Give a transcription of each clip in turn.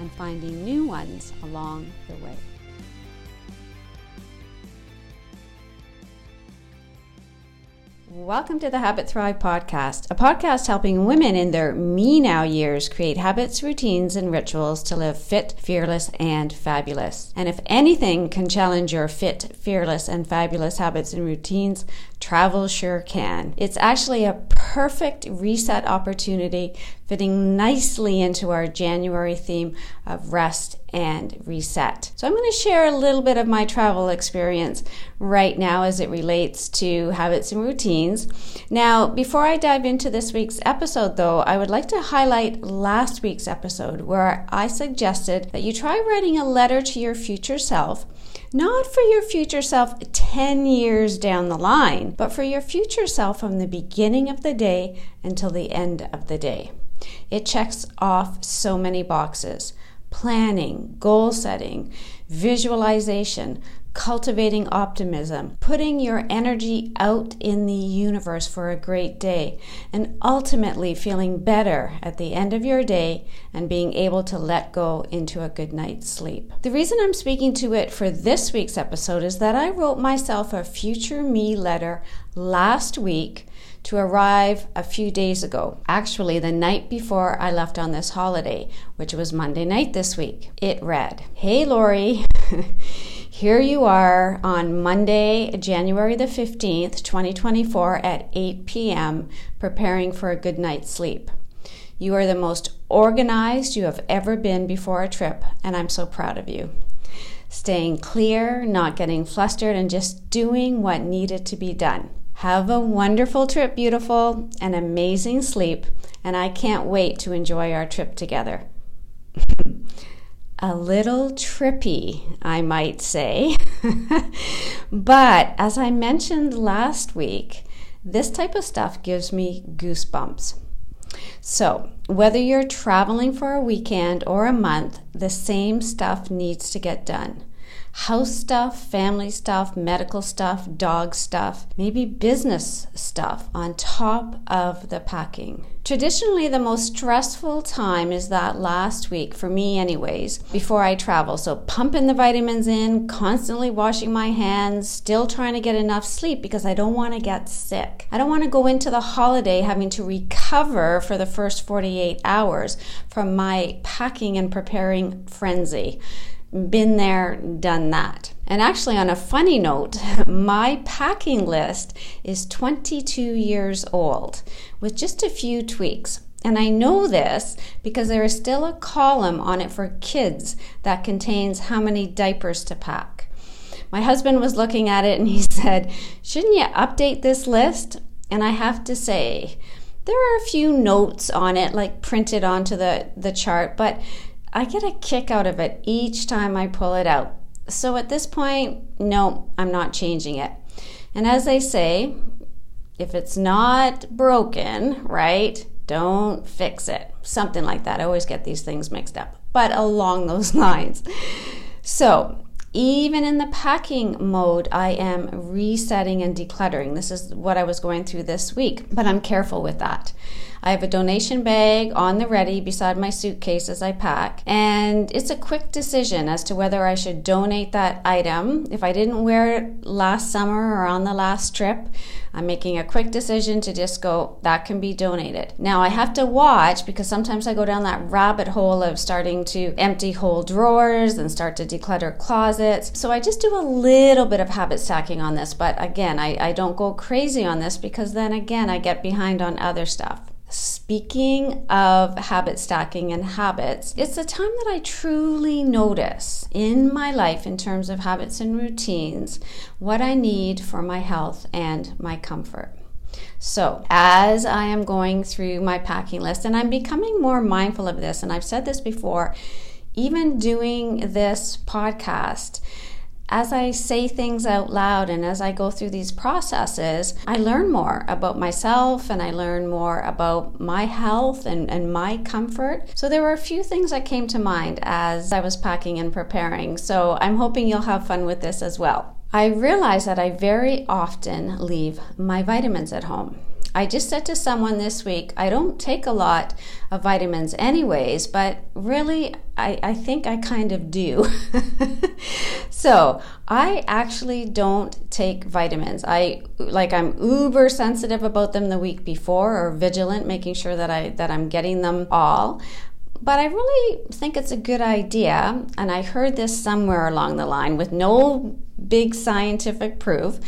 and finding new ones along the way. Welcome to the Habit Thrive podcast, a podcast helping women in their me now years create habits, routines, and rituals to live fit, fearless, and fabulous. And if anything can challenge your fit, fearless, and fabulous habits and routines, travel sure can. It's actually a perfect reset opportunity fitting nicely into our January theme of rest and reset. So I'm going to share a little bit of my travel experience right now as it relates to habits and routines. Now, before I dive into this week's episode though, I would like to highlight last week's episode where I suggested that you try writing a letter to your future self not for your future self 10 years down the line, but for your future self from the beginning of the day until the end of the day. It checks off so many boxes planning, goal setting, visualization, cultivating optimism, putting your energy out in the universe for a great day, and ultimately feeling better at the end of your day and being able to let go into a good night's sleep. The reason I'm speaking to it for this week's episode is that I wrote myself a future me letter last week to arrive a few days ago, actually, the night before I left on this holiday, which was Monday night this week. It read Hey, Lori. Here you are on Monday, January the 15th, 2024, at 8 p.m., preparing for a good night's sleep. You are the most organized you have ever been before a trip, and I'm so proud of you. Staying clear, not getting flustered, and just doing what needed to be done. Have a wonderful trip, beautiful, and amazing sleep, and I can't wait to enjoy our trip together. a little trippy, I might say. but as I mentioned last week, this type of stuff gives me goosebumps. So, whether you're traveling for a weekend or a month, the same stuff needs to get done house stuff, family stuff, medical stuff, dog stuff, maybe business stuff on top of the packing. Traditionally, the most stressful time is that last week, for me, anyways, before I travel. So, pumping the vitamins in, constantly washing my hands, still trying to get enough sleep because I don't want to get sick. I don't want to go into the holiday having to recover for the first 48 hours from my packing and preparing frenzy been there, done that. And actually, on a funny note, my packing list is 22 years old with just a few tweaks. And I know this because there is still a column on it for kids that contains how many diapers to pack. My husband was looking at it and he said, Shouldn't you update this list? And I have to say, there are a few notes on it, like printed onto the, the chart, but I get a kick out of it each time I pull it out. So at this point, no, I'm not changing it. And as I say, if it's not broken, right, don't fix it. Something like that. I always get these things mixed up, but along those lines. So, even in the packing mode, I am resetting and decluttering. This is what I was going through this week, but I'm careful with that. I have a donation bag on the ready beside my suitcase as I pack, and it's a quick decision as to whether I should donate that item. If I didn't wear it last summer or on the last trip, I'm making a quick decision to just go, that can be donated. Now I have to watch because sometimes I go down that rabbit hole of starting to empty whole drawers and start to declutter closets. So I just do a little bit of habit stacking on this, but again, I, I don't go crazy on this because then again, I get behind on other stuff. Speaking of habit stacking and habits, it's a time that I truly notice in my life in terms of habits and routines what I need for my health and my comfort. So, as I am going through my packing list, and I'm becoming more mindful of this, and I've said this before, even doing this podcast, as I say things out loud and as I go through these processes, I learn more about myself and I learn more about my health and, and my comfort. So there were a few things that came to mind as I was packing and preparing. So I'm hoping you'll have fun with this as well. I realize that I very often leave my vitamins at home. I just said to someone this week, I don't take a lot of vitamins anyways, but really, I, I think I kind of do. so I actually don't take vitamins. I like I'm uber sensitive about them the week before or vigilant, making sure that I that I'm getting them all. But I really think it's a good idea, and I heard this somewhere along the line with no big scientific proof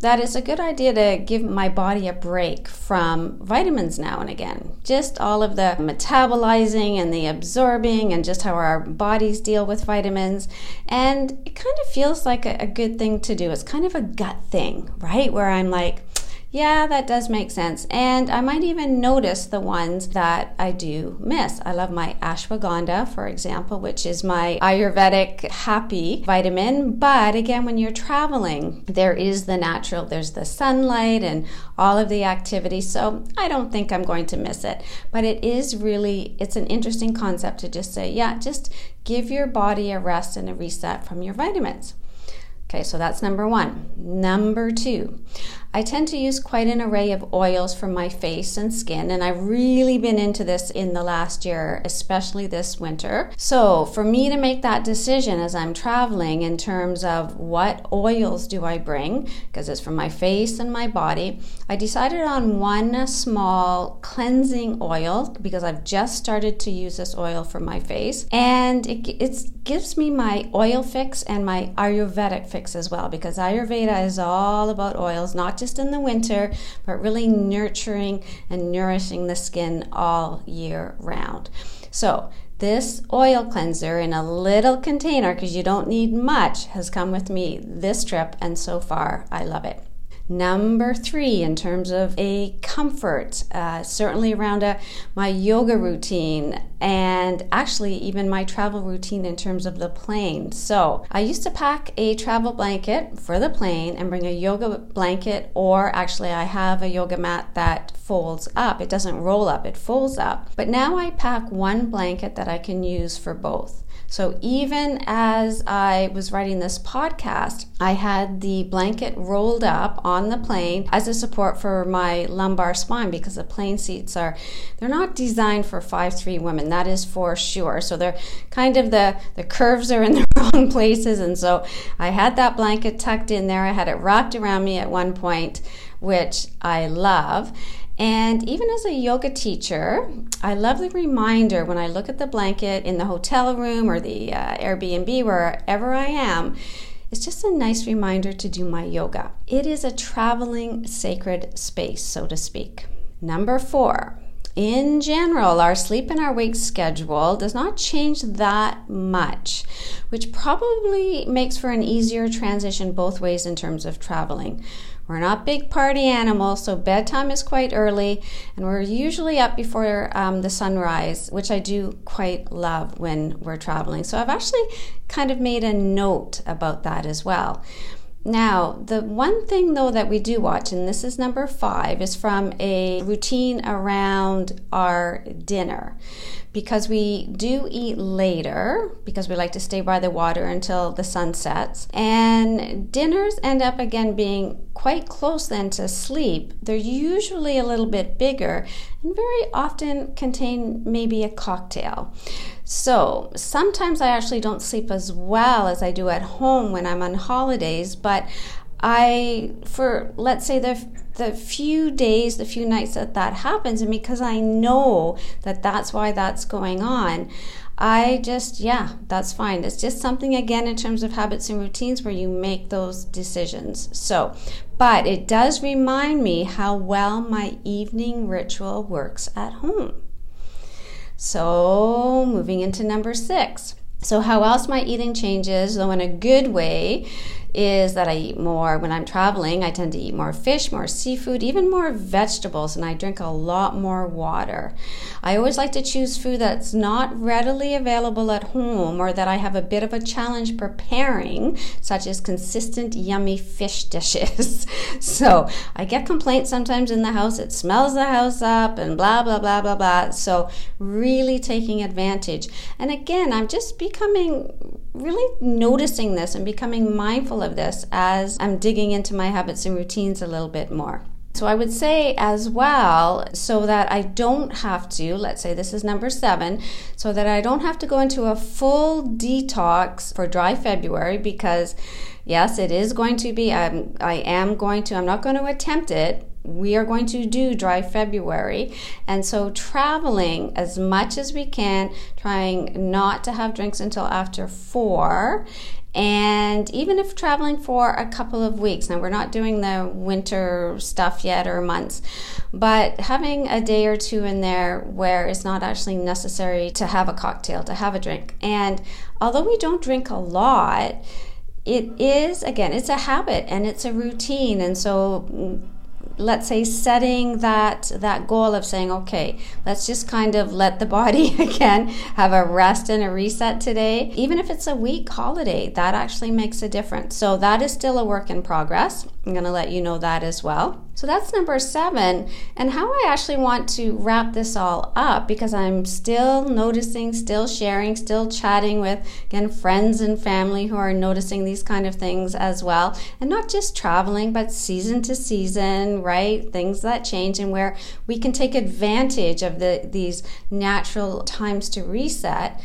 that it's a good idea to give my body a break from vitamins now and again. Just all of the metabolizing and the absorbing, and just how our bodies deal with vitamins. And it kind of feels like a, a good thing to do. It's kind of a gut thing, right? Where I'm like, yeah, that does make sense. And I might even notice the ones that I do miss. I love my ashwagandha, for example, which is my Ayurvedic happy vitamin. But again, when you're traveling, there is the natural, there's the sunlight and all of the activity. So I don't think I'm going to miss it. But it is really, it's an interesting concept to just say, yeah, just give your body a rest and a reset from your vitamins. Okay, so that's number one. Number two, I tend to use quite an array of oils for my face and skin, and I've really been into this in the last year, especially this winter. So, for me to make that decision as I'm traveling in terms of what oils do I bring, because it's for my face and my body, I decided on one small cleansing oil because I've just started to use this oil for my face, and it, gives me my oil fix and my Ayurvedic fix as well, because Ayurveda is all about oils, not just in the winter, but really nurturing and nourishing the skin all year round. So, this oil cleanser in a little container, because you don't need much, has come with me this trip, and so far I love it. Number three, in terms of a comfort, uh, certainly around a, uh, my yoga routine and actually even my travel routine in terms of the plane. So I used to pack a travel blanket for the plane and bring a yoga blanket, or actually, I have a yoga mat that folds up. It doesn't roll up, it folds up. But now I pack one blanket that I can use for both. So even as I was writing this podcast, I had the blanket rolled up on the plane as a support for my lumbar spine because the plane seats are they're not designed for 5'3 women. That is for sure. So they're kind of the the curves are in the wrong places and so I had that blanket tucked in there. I had it wrapped around me at one point, which I love. And even as a yoga teacher, I love the reminder when I look at the blanket in the hotel room or the uh, Airbnb, wherever I am, it's just a nice reminder to do my yoga. It is a traveling sacred space, so to speak. Number four, in general, our sleep and our wake schedule does not change that much, which probably makes for an easier transition both ways in terms of traveling. We're not big party animals, so bedtime is quite early, and we're usually up before um, the sunrise, which I do quite love when we're traveling. So I've actually kind of made a note about that as well. Now, the one thing though that we do watch, and this is number five, is from a routine around our dinner. Because we do eat later, because we like to stay by the water until the sun sets. And dinners end up again being quite close then to sleep. They're usually a little bit bigger and very often contain maybe a cocktail. So sometimes I actually don't sleep as well as I do at home when I'm on holidays, but I, for let's say the the few days, the few nights that that happens, and because I know that that's why that's going on, I just, yeah, that's fine. It's just something, again, in terms of habits and routines where you make those decisions. So, but it does remind me how well my evening ritual works at home. So, moving into number six. So, how else my eating changes, though in a good way, is that I eat more when I'm traveling. I tend to eat more fish, more seafood, even more vegetables, and I drink a lot more water. I always like to choose food that's not readily available at home or that I have a bit of a challenge preparing, such as consistent, yummy fish dishes. so I get complaints sometimes in the house, it smells the house up and blah, blah, blah, blah, blah. So really taking advantage. And again, I'm just becoming really noticing this and becoming mindful of this as I'm digging into my habits and routines a little bit more. So I would say as well, so that I don't have to, let's say this is number seven, so that I don't have to go into a full detox for dry February because yes, it is going to be, I'm, I am going to, I'm not going to attempt it. We are going to do dry February. And so traveling as much as we can, trying not to have drinks until after four and even if traveling for a couple of weeks, now we're not doing the winter stuff yet or months, but having a day or two in there where it's not actually necessary to have a cocktail, to have a drink. And although we don't drink a lot, it is, again, it's a habit and it's a routine. And so let's say setting that that goal of saying okay let's just kind of let the body again have a rest and a reset today. Even if it's a week holiday that actually makes a difference. So that is still a work in progress. I'm going to let you know that as well so that's number seven. And how I actually want to wrap this all up because I'm still noticing, still sharing, still chatting with, again, friends and family who are noticing these kind of things as well. And not just traveling, but season to season, right? Things that change and where we can take advantage of the, these natural times to reset.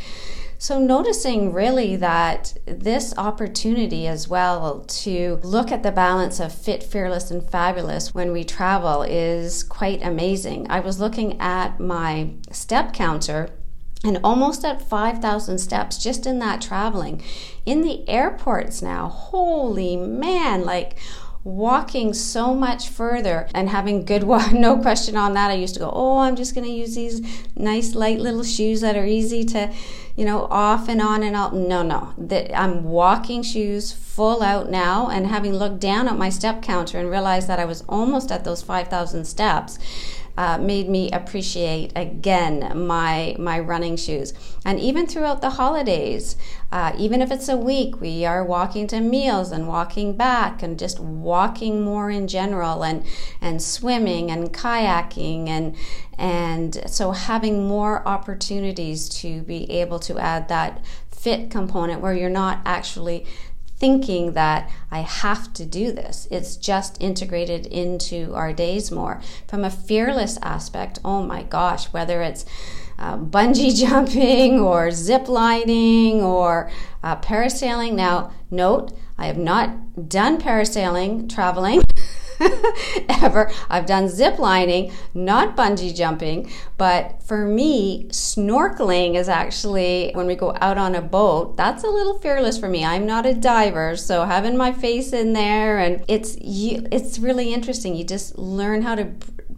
So, noticing really that this opportunity as well to look at the balance of fit, fearless, and fabulous when we travel is quite amazing. I was looking at my step counter and almost at 5,000 steps just in that traveling. In the airports now, holy man, like walking so much further and having good walk no question on that. I used to go oh i'm just going to use these nice light little shoes that are easy to you know off and on and out no no. That i'm walking shoes full out now and having looked down at my step counter and realized that i was almost at those 5000 steps uh, made me appreciate again my my running shoes. And even throughout the holidays, uh, even if it's a week, we are walking to meals and walking back and just walking more in general and and swimming and kayaking and and so having more opportunities to be able to add that fit component where you're not actually thinking that I have to do this. It's just integrated into our days more. From a fearless aspect, oh my gosh, whether it's uh, bungee jumping or zip lining or uh, parasailing. Now, note, I have not done parasailing traveling. ever. I've done zip lining, not bungee jumping, but for me, snorkeling is actually when we go out on a boat, that's a little fearless for me. I'm not a diver, so having my face in there and it's you, it's really interesting. You just learn how to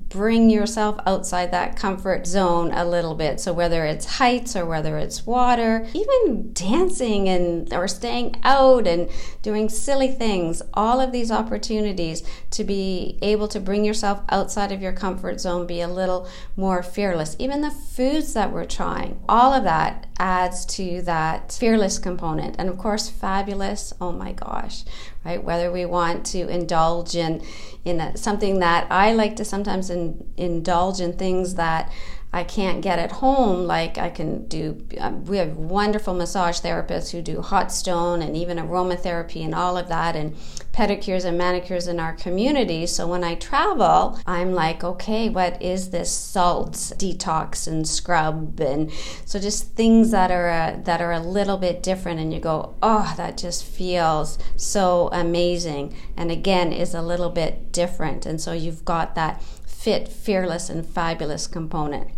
bring yourself outside that comfort zone a little bit. So whether it's heights or whether it's water, even dancing and or staying out and doing silly things, all of these opportunities to be able to bring yourself outside of your comfort zone, be a little more fearless. Even the foods that we're trying, all of that adds to that fearless component. And of course, fabulous. Oh my gosh, right? Whether we want to indulge in in a, something that I like to sometimes in, indulge in things that I can't get at home. Like I can do, um, we have wonderful massage therapists who do hot stone and even aromatherapy and all of that, and pedicures and manicures in our community. So when I travel, I'm like, okay, what is this salt detox and scrub, and so just things that are a, that are a little bit different, and you go, oh, that just feels so amazing, and again is a little bit different, and so you've got that fit, fearless, and fabulous component.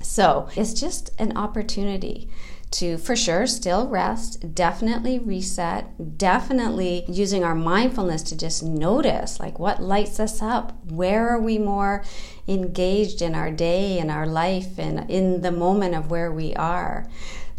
So it's just an opportunity to, for sure, still rest, definitely reset, definitely using our mindfulness to just notice like what lights us up, where are we more engaged in our day, in our life, and in the moment of where we are.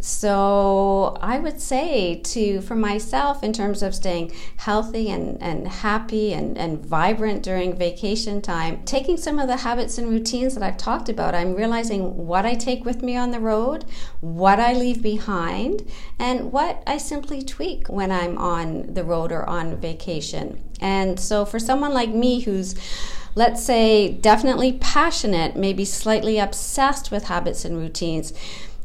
So I would say to for myself in terms of staying healthy and, and happy and, and vibrant during vacation time, taking some of the habits and routines that I've talked about, I'm realizing what I take with me on the road, what I leave behind, and what I simply tweak when I'm on the road or on vacation. And so for someone like me who's let's say definitely passionate, maybe slightly obsessed with habits and routines,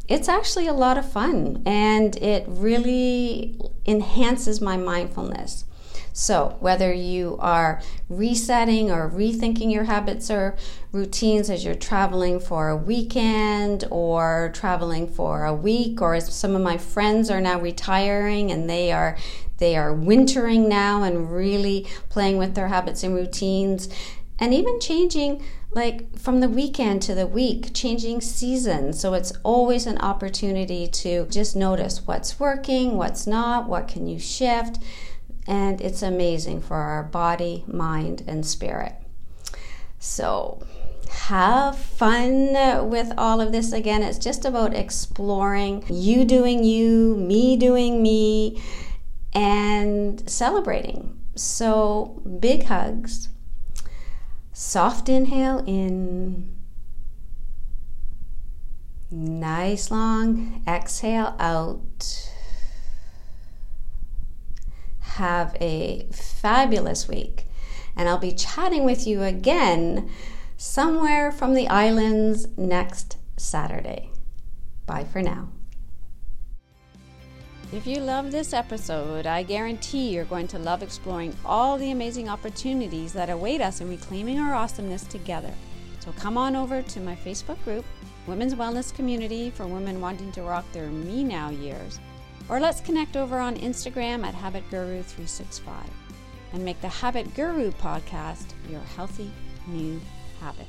it's actually a lot of fun and it really enhances my mindfulness. So, whether you are resetting or rethinking your habits or routines as you're traveling for a weekend or traveling for a week, or as some of my friends are now retiring and they are they are wintering now and really playing with their habits and routines and even changing like from the weekend to the week, changing seasons. So it's always an opportunity to just notice what's working, what's not, what can you shift. And it's amazing for our body, mind, and spirit. So have fun with all of this. Again, it's just about exploring you doing you, me doing me, and celebrating. So, big hugs Soft inhale in. Nice long exhale out. Have a fabulous week. And I'll be chatting with you again somewhere from the islands next Saturday. Bye for now. If you love this episode, I guarantee you're going to love exploring all the amazing opportunities that await us in reclaiming our awesomeness together. So come on over to my Facebook group, Women's Wellness Community for women wanting to rock their me now years, or let's connect over on Instagram at Habit Guru 365 and make the Habit Guru podcast your healthy new habit.